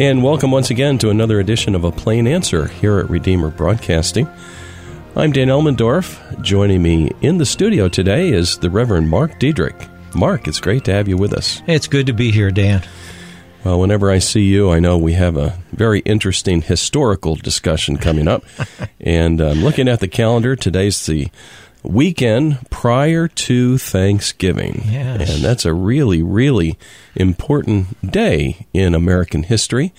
And welcome once again to another edition of A Plain Answer here at Redeemer Broadcasting. I'm Dan Elmendorf. Joining me in the studio today is the Reverend Mark Diedrich. Mark, it's great to have you with us. It's good to be here, Dan. Well, whenever I see you, I know we have a very interesting historical discussion coming up. and I'm looking at the calendar. Today's the weekend prior to Thanksgiving. Yes. And that's a really, really important day in American history.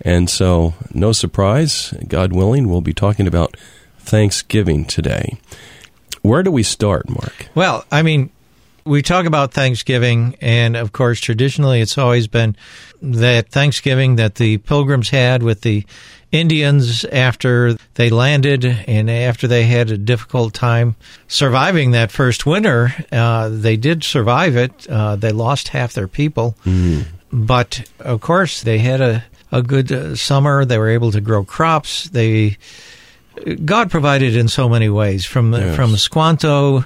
And so, no surprise, God willing, we'll be talking about Thanksgiving today. Where do we start, Mark? Well, I mean, we talk about Thanksgiving, and of course, traditionally, it's always been that Thanksgiving that the pilgrims had with the Indians after they landed and after they had a difficult time surviving that first winter. Uh, they did survive it. Uh, they lost half their people, Mm. but of course, they had a, a good uh, summer. They were able to grow crops. They God provided in so many ways from Yes. from Squanto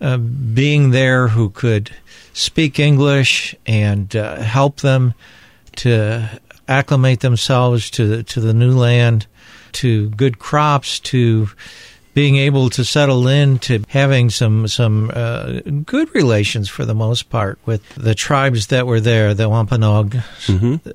uh, being there who could speak English and uh, help them to acclimate themselves to the, to the new land, to good crops, to being able to settle in, to having some some uh, good relations for the most part with the tribes that were there, the Wampanoag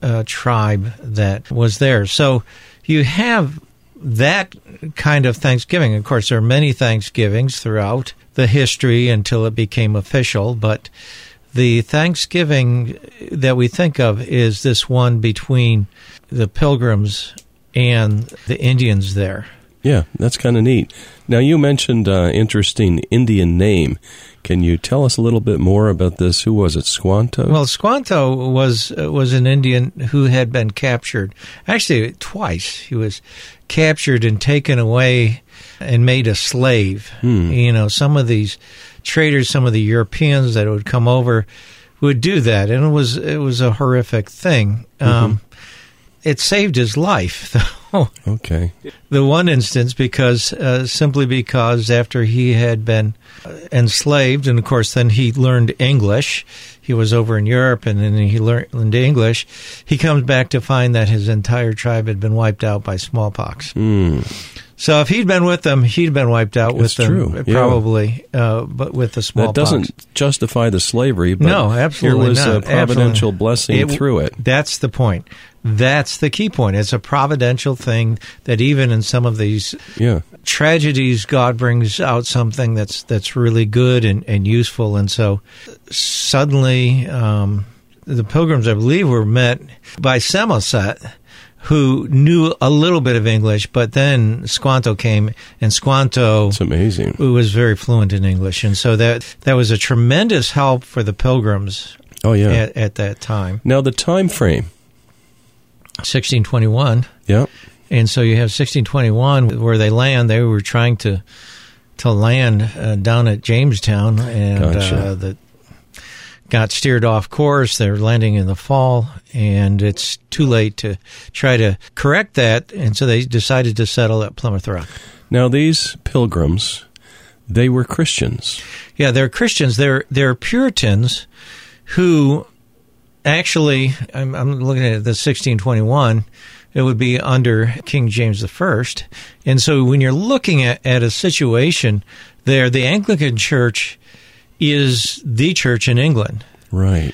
uh, tribe that was there. So you have that kind of Thanksgiving. Of course, there are many Thanksgivings throughout the history until it became official, but the Thanksgiving that we think of is this one between the Pilgrims and the Indians there. Yeah, that's kind of neat. Now, you mentioned uh, interesting Indian name. Can you tell us a little bit more about this? Who was it? Squanto? Well, Squanto was was an Indian who had been captured. Actually, twice he was captured and taken away and made a slave. You know, some of these traders, some of the Europeans that would come over would do that, and it was it was a horrific thing. Um, it saved his life, though. okay. the one instance because uh, simply because after he had been enslaved and of course then he learned english he was over in europe and then he learned english he comes back to find that his entire tribe had been wiped out by smallpox Mm. So if he'd been with them he'd been wiped out with That's them true, uh, yeah. probably uh, but with the smallpox That doesn't justify the slavery, but no, absolutely here was not. a providential Absolutely. blessing through it. That's the point. That's the key point. It's a providential thing that even in some of these Yeah. tragedies, God brings out something that's that's really good and, and useful. And so suddenly, um, the pilgrims, I believe, were met by Samoset, who knew a little bit of English, but then Squanto came, and Squanto It's amazing. who was very fluent in English, and so that that was a tremendous help for the pilgrims Oh, yeah. at, at that time. Now, the time frame. 1621. Yeah. And so you have 1621 where they land. They were trying to to land uh, down at Jamestown, and Gotcha. uh, the got steered off course. They're landing in the fall, and it's too late to try to correct that. And so they decided to settle at Plymouth Rock. Now, these pilgrims, they were Christians. Yeah, they're Christians. They're they're Puritans who actually I'm, I'm looking at the 1621. It would be under King James I, and so when you're looking at, at a situation there, the Anglican Church is the church in England. Right.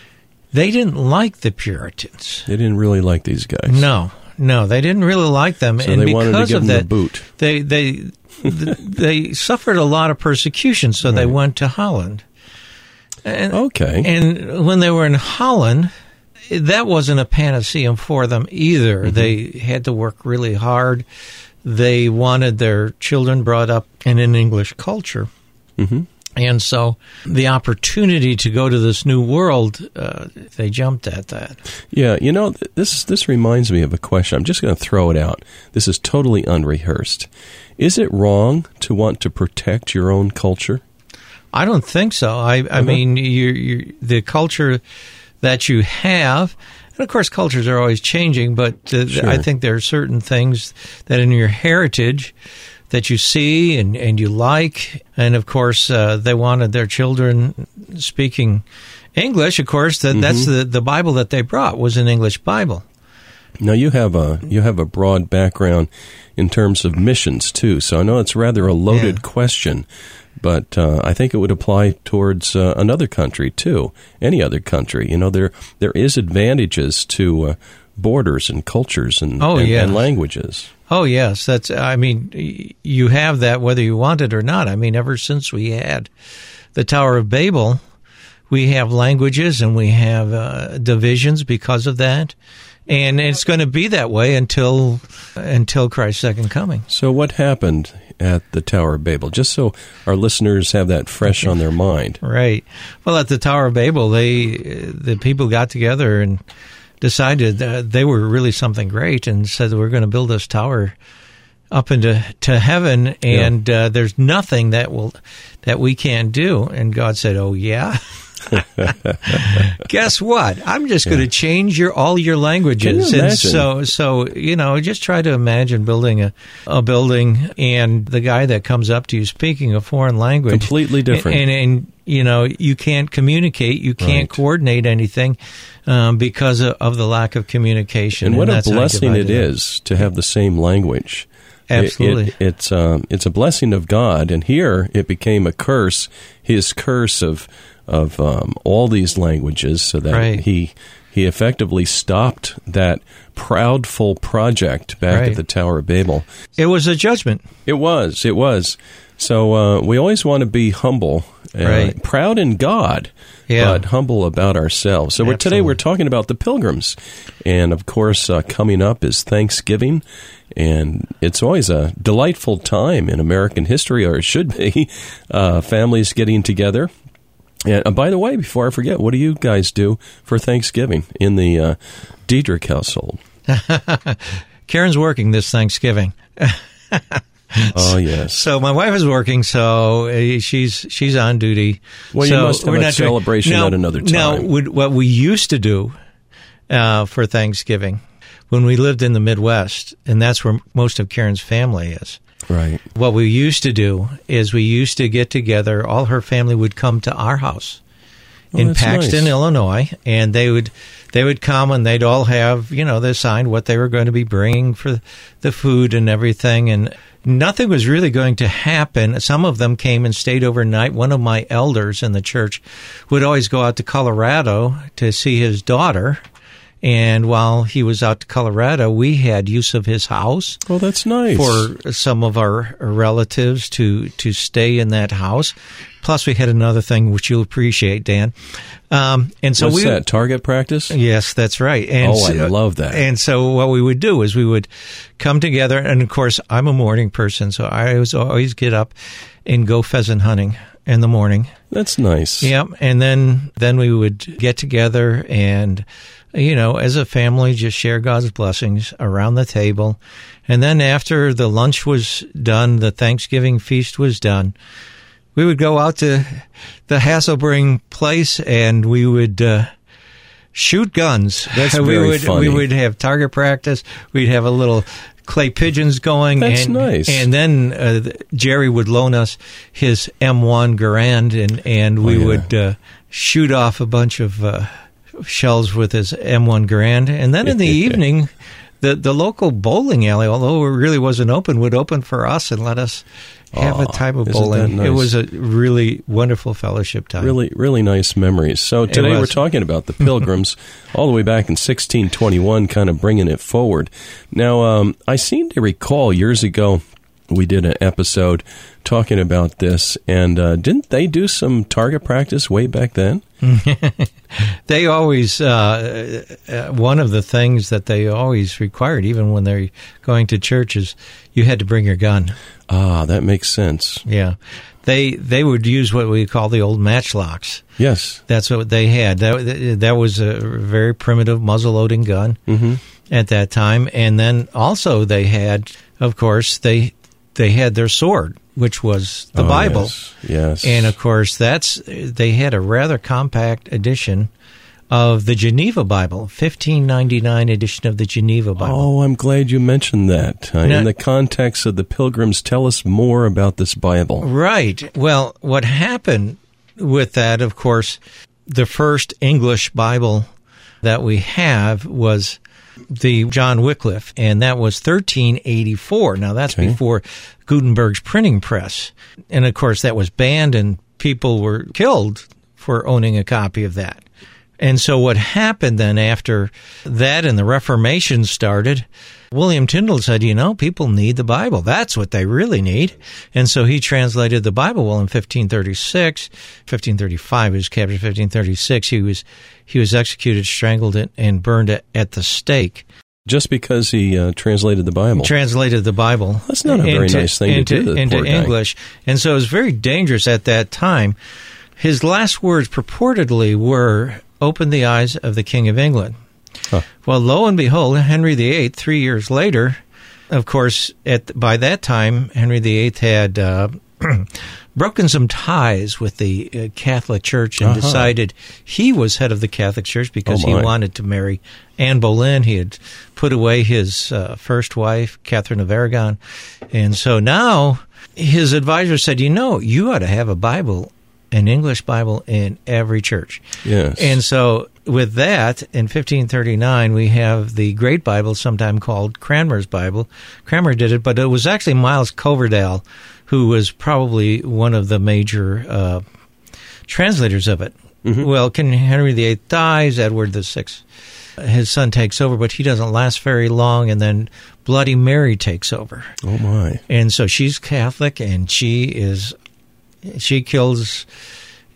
They didn't like the Puritans. They didn't really like these guys. No, no, they didn't really like them, So and they because wanted to give of that, the boot. they they they suffered a lot of persecution. So they went to Holland. And, Okay. and when they were in Holland, that wasn't a panacea for them either. Mm-hmm. They had to work really hard. They wanted their children brought up in an English culture. Mhm. And so the opportunity to go to this new world, uh, they jumped at that. Yeah, you know, this this reminds me of a question. I'm just going to throw it out. This is totally unrehearsed. Is it wrong to want to protect your own culture? I don't think so. I, I Uh-huh. mean, you you the culture that you have, and of course, cultures are always changing. But uh, Sure. I think there are certain things that in your heritage that you see and, and you like, and of course, uh, they wanted their children speaking English. Of course, that that's Mm-hmm. the the Bible that they brought was an English Bible. Now you have a you have a broad background in terms of missions too, so I know it's rather a loaded Yeah. question, but uh, I think it would apply towards uh, another country too, any other country. You know, there there is advantages to uh, borders and cultures and Oh, and, and languages. Oh yes, that's. I mean, you have that whether you want it or not. I mean, ever since we had the Tower of Babel, we have languages and we have uh, divisions because of that, and it's going to be that way until until Christ's second coming. So what happened at the Tower of Babel? Just so our listeners have that fresh on their mind. Right. Well, at the Tower of Babel, they the people got together and decided that they were really something great and said we're going to build this tower up into to heaven. And uh, there's nothing that will that we can't do. And God said oh yeah. Guess what? I'm just going to change your all your languages. You and so so you know just try to imagine building a, a building and the guy that comes up to you speaking a foreign language Completely different. and, and you know you can't communicate you can't Right. coordinate anything um, because of, of the lack of communication And what a that's how you blessing it is it to have the same language. It- Absolutely. It, it's um, it's a blessing of God, and here it became a curse. His curse of of um, all these languages, so that Right. he he effectively stopped that proudful project back Right. at the Tower of Babel. it was a judgment It was. It was. So uh, we always want to be humble, uh, Right. proud in God, Yeah. but humble about ourselves. So we're, today we're talking about the pilgrims, and of course, uh, coming up is Thanksgiving, and it's always a delightful time in American history, or it should be. Uh, families getting together. And uh, by the way, before I forget, what do you guys do for Thanksgiving in the uh, Diedrich household? Karen's working this Thanksgiving Oh yes. so my wife is working so uh, she's she's on duty Well, you so must have we're a not doing- now, at another now time. would- what we used to do uh, for Thanksgiving when we lived in the Midwest and that's where most of Karen's family is Right. what we used to do is we used to get together. All her family would come to our house Oh, in Paxton, nice. Illinois, and they would they would come and they'd all have you know they signed what they were going to be bringing for the food and everything, and nothing was really going to happen. Some of them came and stayed overnight. One of my elders in the church would always go out to Colorado to see his daughter. And while he was out to Colorado, we had use of his house Oh, that's nice. for some of our relatives to to stay in that house. Plus, we had another thing which you'll appreciate, Dan. Um, and so What's we, that? Target practice? yes, that's right. And Oh, I so- love that. And so what we would do is we would come together, and of course, I'm a morning person, so I was always get up and go pheasant hunting in the morning. That's nice. Yep. And then then we would get together and you know, as a family just share God's blessings around the table. And then after the lunch was done, the Thanksgiving feast was done, we would go out to the Hasselbring place and we would uh, shoot guns. That's we would funny. we would have target practice. We'd have a little clay pigeons going. That's and, nice. And then uh, Jerry would loan us his M1 Garand, and and we Oh, yeah. would uh, shoot off a bunch of uh, shells with his M1 Garand, and then in the evening. The, the local bowling alley, although it really wasn't open, would open for us and let us have a time of bowling. that It was a really wonderful fellowship time. Really, really nice memories. So today we're talking about the Pilgrims, all the way back in 1621, kind of bringing it forward. Now, um, I seem to recall years ago we did an episode talking about this, and uh, didn't they do some target practice way back then? They always uh, uh, one of the things that they always required, even when they're going to church, is you had to bring your gun. Ah, that makes sense. Yeah, they they would use what we call the old matchlocks. Yes. That's what they had. That that was a very primitive muzzle loading gun Mm-hmm. at that time, and then also they had, of course, they they had their sword, which was the Bible. Oh, Yes. yes. And of course, that's they had a rather compact edition of the Geneva Bible, 1599 edition of the Geneva Bible. Oh, I'm glad you mentioned that. Uh, Now- in the context of the Pilgrims, tell us more about this Bible. Right. Well, what happened with that, of course, the first English Bible that we have was the John Wycliffe, and that was 1384. Now that's Okay. before Gutenberg's printing press, and of course that was banned, and people were killed for owning a copy of that. And so what happened then after that and the Reformation started, William Tyndale said, you know, people need the Bible. That's what they really need. And so he translated the Bible. Well, in 1536, 1535, he was captured. 1536, he was, he was executed, strangled, and- and burned at- at the stake. Just because he uh, translated the Bible. Translated the Bible. That's not a very nice thing to into, do to the into poor guy. English. And so it was very dangerous at that time. His last words purportedly were, open the eyes of the King of England. Huh. Well, lo and behold, Henry VIII, three years later, of course, at by that time, Henry VIII had uh, broken some ties with the uh, Catholic Church and Uh-huh. decided he was head of the Catholic Church because Oh, he wanted to marry Anne Boleyn. He had put away his uh, first wife, Catherine of Aragon, and so now his advisor said, "You know, you ought to have a Bible." An English Bible in every church. Yes. And so, with that, in 1539, we have the Great Bible, sometime called Cranmer's Bible. Cranmer did it, but it was actually Miles Coverdale who was probably one of the major uh, translators of it. Well, King Henry VIII dies, Edward VI, his son takes over, but he doesn't last very long, and then Bloody Mary takes over. oh, my. And so she's Catholic, and she is she kills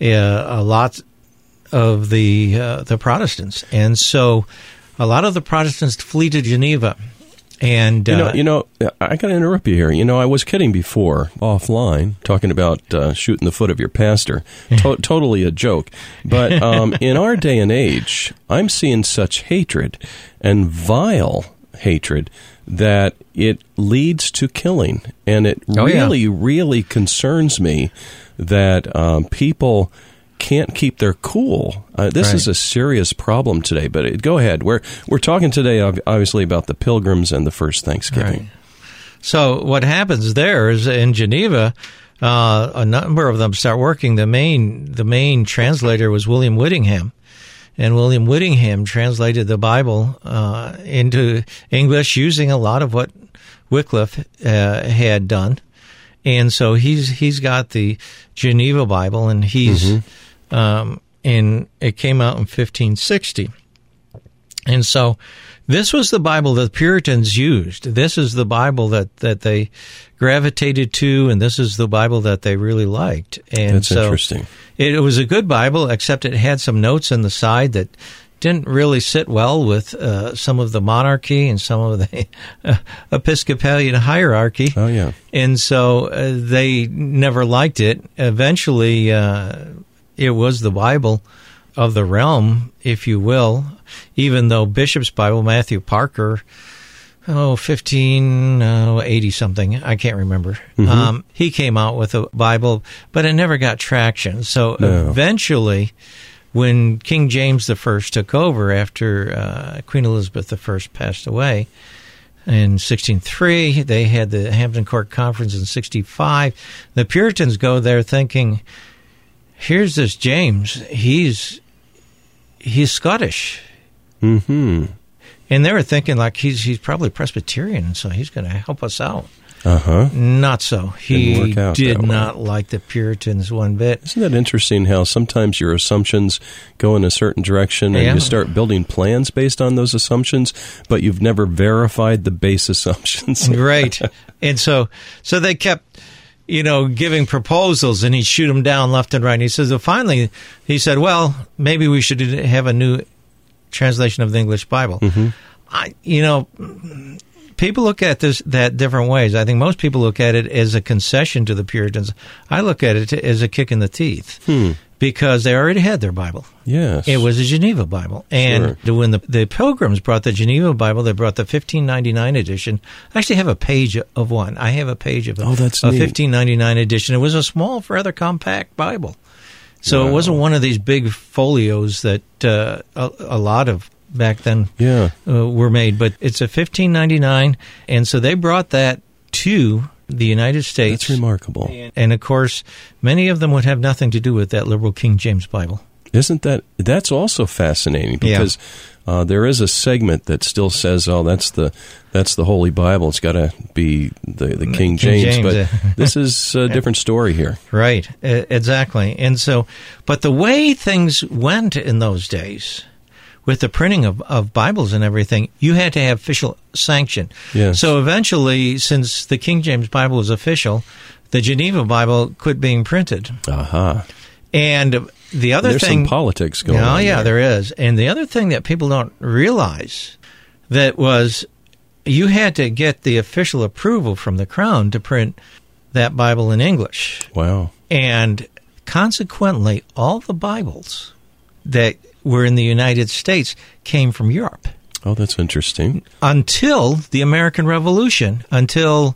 uh, a lot of the uh, the Protestants, and so a lot of the Protestants flee to Geneva. And You know, uh, you know, I got to interrupt you here. You know, I was kidding before offline, talking about uh, shooting the foot of your pastor. To- totally a joke. But um, in our day and age, I'm seeing such hatred and vile hatred that it leads to killing, and it Oh, yeah. really, really concerns me that um, people can't keep their cool. Uh, this Right. is a serious problem today. But it, go ahead. We're we're talking today, obviously, about the Pilgrims and the first Thanksgiving. Right. So what happens there is in Geneva, uh, a number of them start working. The main the main translator was William Whittingham, and William Whittingham translated the Bible uh, into English using a lot of what Wycliffe uh, had done. And so he's he's got the Geneva Bible, and he's um, and it came out in 1560. And so this was the Bible that the Puritans used. This is the Bible that, that they gravitated to, and this is the Bible that they really liked. And That's so interesting. It, it was a good Bible, except it had some notes on the side that didn't really sit well with uh, some of the monarchy and some of the uh, Episcopalian hierarchy. Oh yeah. And so uh, they never liked it. Eventually, uh, it was the Bible of the realm, if you will, even though Bishop's Bible, Matthew Parker, oh, 1580 something, I can't remember. Um, he came out with a Bible, but it never got traction. So No. eventually, when King James I took over after uh, Queen Elizabeth I passed away, in 1603. They had the Hampton Court Conference in 65. The Puritans go there thinking, here's this James. He's he's Scottish. Hmm. And they were thinking like he's he's probably Presbyterian, so he's going to help us out. Uh huh. Not so. He Didn't work out did not like the Puritans one bit. Isn't that interesting how sometimes your assumptions go in a certain direction and Yeah. you start building plans based on those assumptions, but you've never verified the base assumptions? Right. and so so they kept you know giving proposals and he'd shoot them down left and right. And he says, well, finally, he said, well, maybe we should have a new translation of the English Bible. Mm-hmm. I, you know, people look at this that different ways. I think most people look at it as a concession to the Puritans. I look at it as a kick in the teeth hmm. Because they already had their Bible. yes. It was a Geneva Bible. And when the, the Pilgrims brought the Geneva Bible, they brought the 1599 edition. I actually have a page of one. I have a page of a, Oh, that's a neat. 1599 edition. It was a small, rather compact Bible. So it wasn't one of these big folios that uh, a, a lot of back then Yeah. uh, were made, but it's a 1599, and so they brought that to the United States. That's remarkable. And of course, many of them would have nothing to do with that liberal King James Bible. Isn't that that's also fascinating Yeah. because uh, there is a segment that still says, "Oh, that's the that's the Holy Bible. It's got to be the, the King, King James." James, but this is a different story here. Right, exactly. And so, but the way things went in those days with the printing of, of Bibles and everything, you had to have official sanction. Yes. So eventually, since the King James Bible was official, the Geneva Bible quit being printed. Aha! And the other There's thing. some politics going Oh, on. yeah, there. there is. And the other thing that people don't realize that was you had to get the official approval from the crown to print that Bible in English. Wow. And consequently, all the Bibles that were in the United States came from Europe Oh, that's interesting. until the American Revolution, until,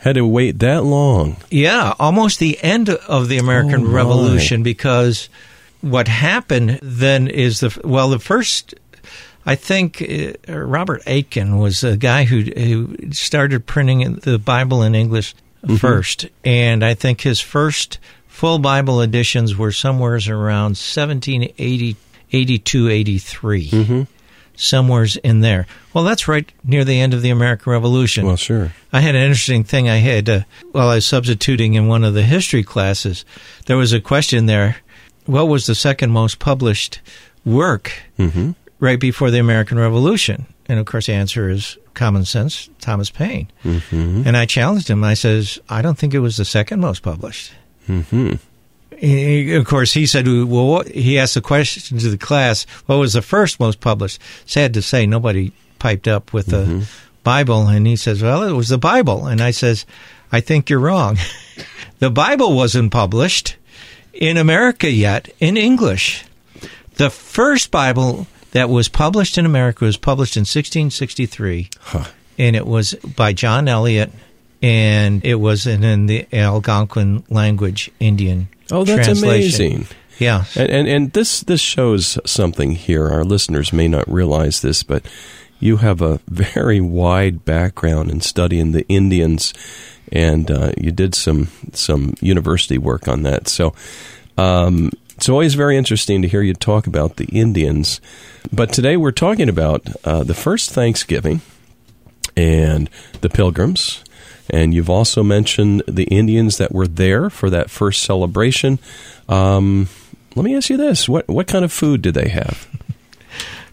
Had to wait that long. yeah, almost the end of the American Oh. Revolution because what happened then is the, well, the first. I think uh, Robert Aitken was a guy who who started printing the Bible in English Mm-hmm. first, and I think his first full Bible editions were somewhere around 1780, 82, 83, Mm-hmm. somewheres in there. Well, that's right near the end of the American Revolution. Well, sure. I had an interesting thing I had uh, while I was substituting in one of the history classes. There was a question there: What was the second most published work Mm-hmm. right before the American Revolution? And of course, the answer is Common Sense, Thomas Paine. Mm-hmm. And I challenged him. I says, I don't think it was the second most published. Mm-hmm. He- of course, he said, "Well, what, he asked the question to the class. What was the first most published?" Sad to say, nobody piped up with the mm-hmm. Bible, and he says, "Well, it was the Bible." And I says, "I think you're wrong. the Bible wasn't published in America yet in English. The first Bible that was published in America was published in 1663." Huh. and it was by John Eliot, and it was in, in the Algonquin language, Indian. Oh, that's amazing. Yeah, And, and and this this shows something here. Our listeners may not realize this, but you have a very wide background in studying the Indians, and uh, you did some some university work on that. So um, it's always very interesting to hear you talk about the Indians. But today we're talking about uh, the first Thanksgiving and the Pilgrims. And you've also mentioned the Indians that were there for that first celebration. Um, let me ask you this: what what kind of food did they have?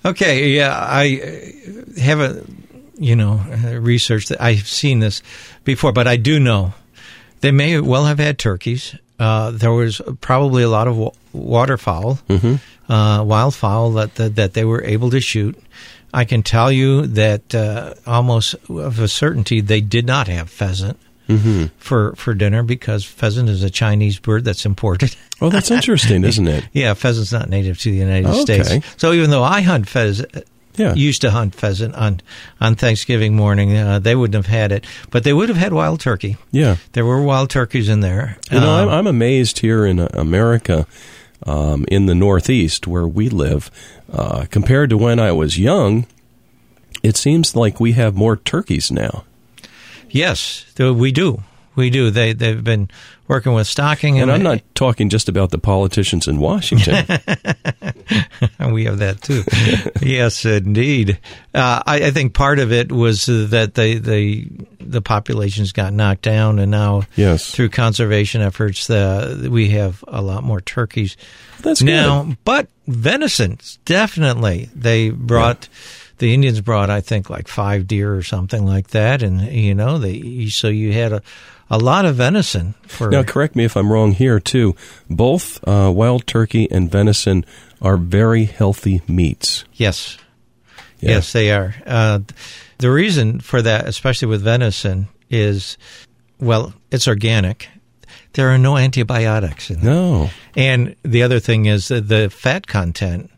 Okay, yeah, I uh, haven't, you know, uh, researched that. I've seen this before, but I do know they may well have had turkeys. Uh, there was probably a lot of wa- waterfowl, Mm-hmm. uh, wildfowl that, that that they were able to shoot. I can tell you that uh, almost of a certainty they did not have pheasant Mm-hmm. for for dinner because pheasant is a Chinese bird that's imported. Oh, that's interesting, isn't it? yeah, pheasant's not native to the United Okay. States. So even though I hunt pheasant, Yeah. used to hunt pheasant on on Thanksgiving morning. Uh, they wouldn't have had it, but they would have had wild turkey. Yeah. There were wild turkeys in there. You know, I'm, Um, I'm amazed here in uh, America, um, in the Northeast where we live, uh, compared to when I was young. It seems like we have more turkeys now. yes, we do. We do. They they've been working with stocking, And I'm not talking just about the politicians in Washington. we have that too. yes, indeed. Uh, I, I think part of it was that they the the populations got knocked down, and now yes. through conservation efforts, uh, we have a lot more turkeys That's good. now. But venison, definitely, they brought. The Indians brought, I think, like five deer or something like that, and you know, they so you had a, a lot of venison for. Now, correct me if I'm wrong here, too. Both uh, wild turkey and venison are very healthy meats. yes, Yeah. yes, they are. Uh, the reason for that, especially with venison, is well, it's organic. There are no antibiotics in it. No. And the other thing is that the fat content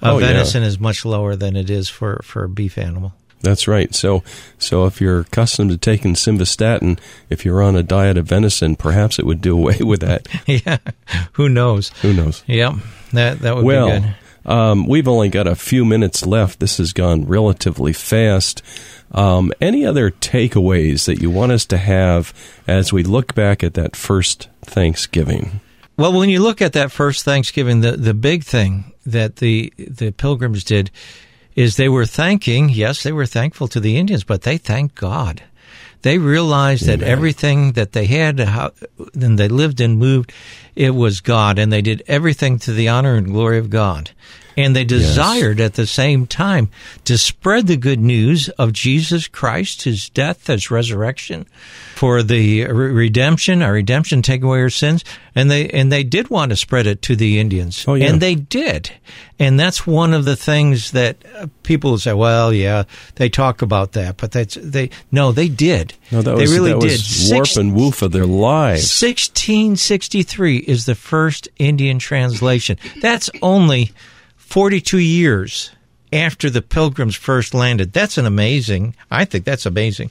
Oh, of yeah. venison is much lower than it is for, for a beef animal. That's right. So, so if you're accustomed to taking simvastatin, if you're on a diet of venison, perhaps it would do away with that. yeah, who knows? Who knows? Yep, that that would be well, good. Um, we've only got a few minutes left. This has gone relatively fast. Um, any other takeaways that you want us to have as we look back at that first Thanksgiving? Well, when you look at that first Thanksgiving, the, the big thing that the the pilgrims did is they were thanking, yes, they were thankful to the Indians, but they thanked God. They realized that everything that they had and they lived and moved, it was God, and they did everything to the honor and glory of God. And they desired yes. at the same time to spread the good news of Jesus Christ, his death, his resurrection, for the redemption, our redemption, take away our sins. And they, and they did want to spread it to the Indians. Oh, yeah. And they did. And that's one of the things that uh, people say, well, yeah, they talk about that, but that's, they, no, they did. No, that was, they really that did. was warp Six, and woof of their lives. 1663 is the first Indian translation. That's only 42 years after the pilgrims first landed. That's an amazing, I think that's amazing.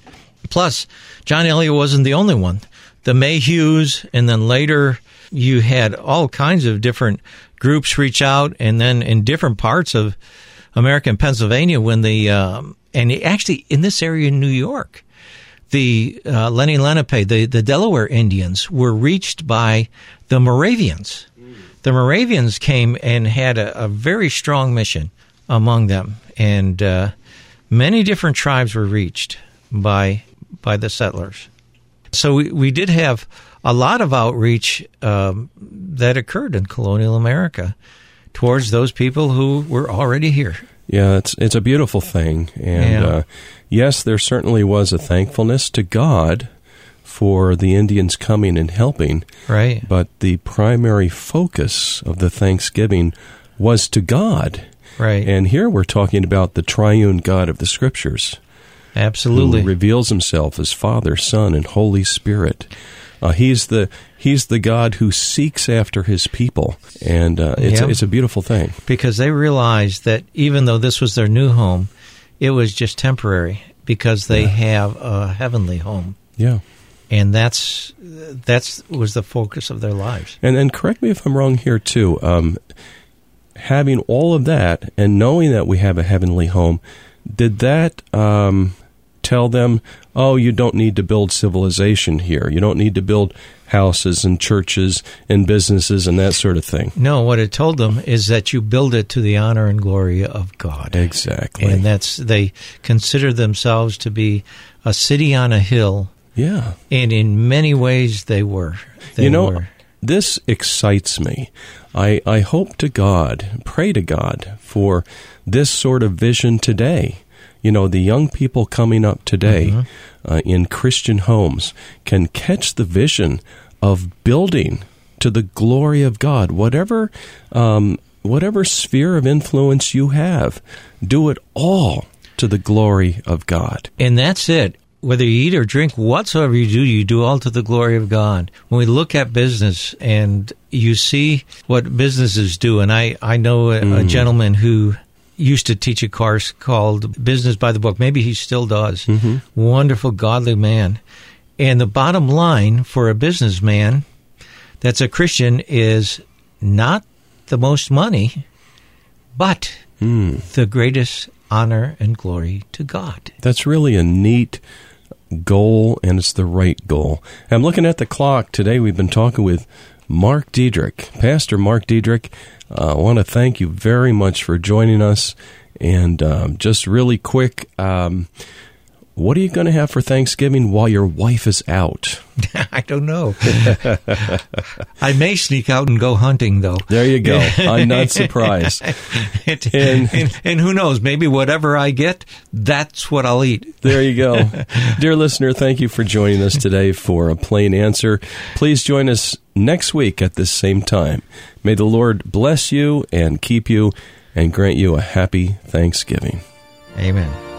Plus, John Eliot wasn't the only one. The Mayhews, and then later you had all kinds of different groups reach out, and then in different parts of America, American Pennsylvania, when the, um, and actually in this area in New York, the uh, Lenni Lenape, the, the Delaware Indians, were reached by the Moravians the Moravians came and had a, a very strong mission among them, and uh, many different tribes were reached by by the settlers. So we, we did have a lot of outreach um, that occurred in colonial America towards those people who were already here. Yeah, it's it's a beautiful thing, and yeah. uh, yes, there certainly was a thankfulness to God for the Indians coming and helping. Right. But the primary focus of the Thanksgiving was to God. Right. And here we're talking about the triune God of the Scriptures. Absolutely. Who reveals himself as Father, Son, and Holy Spirit. Uh, he's the he's the God who seeks after his people, and uh, it's it's a beautiful thing because they realized that even though this was their new home, it was just temporary because they yeah. have a heavenly home. Yeah, and that's that's was the focus of their lives. And and correct me if I'm wrong here too. Um, having all of that and knowing that we have a heavenly home, did that um, tell them, oh, you don't need to build civilization here. You don't need to build houses and churches and businesses and that sort of thing. No, what it told them is that you build it to the honor and glory of God. Exactly. And that's they consider themselves to be a city on a hill yeah. And in many ways, they were. They you know, were. this excites me. I, I hope to God, pray to God for this sort of vision today. You know, the young people coming up today mm-hmm. uh, in Christian homes can catch the vision of building to the glory of God. Whatever, um, whatever sphere of influence you have, do it all to the glory of God. And that's it whether you eat or drink, whatsoever you do, you do all to the glory of God. When we look at business and you see what businesses do, and I, I know a, mm. a gentleman who used to teach a course called Business by the Book. Maybe he still does. Mm-hmm. Wonderful, godly man. And the bottom line for a businessman that's a Christian is not the most money, but mm. the greatest honor and glory to God. That's really a neat goal, and it's the right goal. I'm looking at the clock today. We've been talking with Mark Diedrich, Pastor Mark Diedrich. Uh, I want to thank you very much for joining us. And um, just really quick, um, what are you going to have for Thanksgiving while your wife is out? I don't know. I may sneak out and go hunting, though. There you go. I'm not surprised. and, and, and, who knows? Maybe whatever I get, that's what I'll eat. There you go. Dear listener, thank you for joining us today for a plain answer. Please join us next week at this same time. May the Lord bless you and keep you and grant you a happy Thanksgiving. Amen.